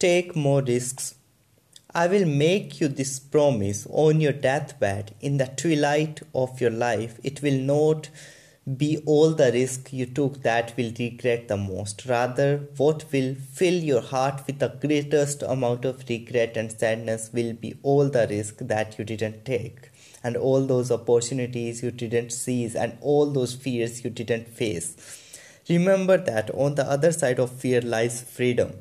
take more risks. I will make you this promise on your deathbed in the twilight of your life. It will not be all the risk you took that will regret the most. Rather, what will fill your heart with the greatest amount of regret and sadness will be all the risk that you didn't take, and all those opportunities you didn't seize, and all those fears you didn't face. Remember that on the other side of fear lies freedom,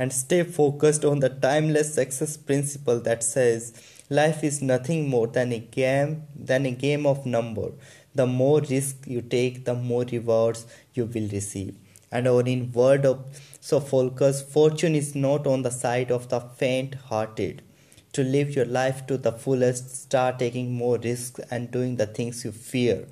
and stay focused on the timeless success principle that says life is nothing more than a game than a game of number the more risk you take, the more rewards you will receive. And or in word of so Sophocles, fortune is not on the side of the faint-hearted. To live your life to the fullest, start taking more risks and doing the things you fear.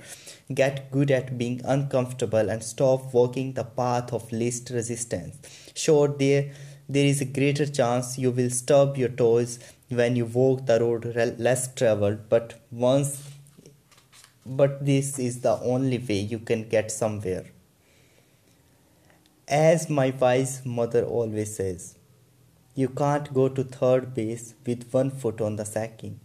Get good at being uncomfortable and stop walking the path of least resistance. Sure, there there is a greater chance you will stub your toes when you walk the road less traveled, but once but this is the only way you can get somewhere. As my wise mother always says, you can't go to third base with one foot on the second.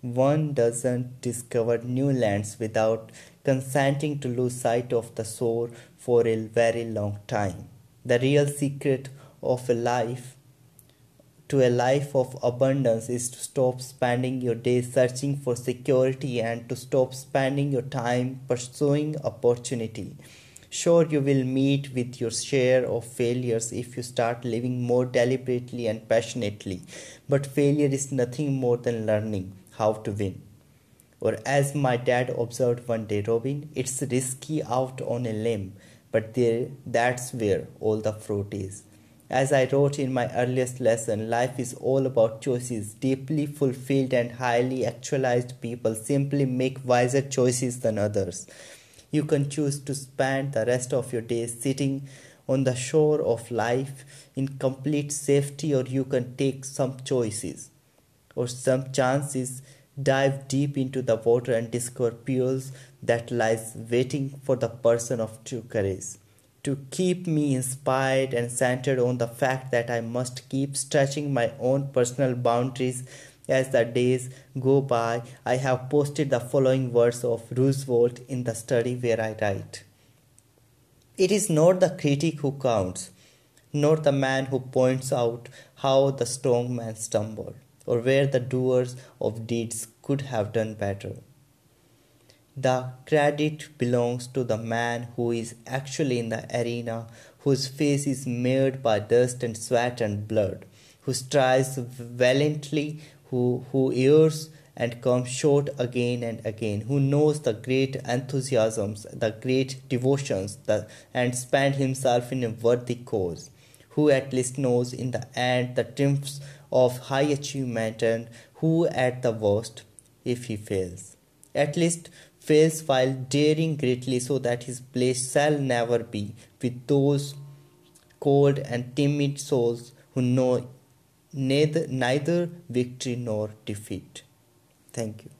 One doesn't discover new lands without consenting to lose sight of the shore for a very long time. The real secret of a life to a life of abundance is to stop spending your days searching for security and to stop spending your time pursuing opportunity. Sure, you will meet with your share of failures if you start living more deliberately and passionately, but failure is nothing more than learning how to win. Or, as my dad observed one day, Robin, it's risky out on a limb, but there, that's where all the fruit is. As I wrote in my earliest lesson, life is all about choices. Deeply fulfilled and highly actualized people simply make wiser choices than others. You can choose to spend the rest of your days sitting on the shore of life in complete safety, or you can take some choices or some chances, dive deep into the water and discover pearls that lies waiting for the person of true courage to keep me inspired and centered on the fact that I must keep stretching my own personal boundaries as the days go by, I have posted the following words of Roosevelt in the study where I write. It is not the critic who counts, nor the man who points out how the strong man stumbled, or where the doers of deeds could have done better. The credit belongs to the man who is actually in the arena, whose face is marred by dust and sweat and blood, who strives valiantly, who, who errs and comes short again and again, who knows the great enthusiasms, the great devotions, the, and spend himself in a worthy cause, who at least knows in the end the triumphs of high achievement, and who at the worst, if he fails, at least fails while daring greatly so that his place shall never be with those cold and timid souls who know neither, neither victory nor defeat. Thank you.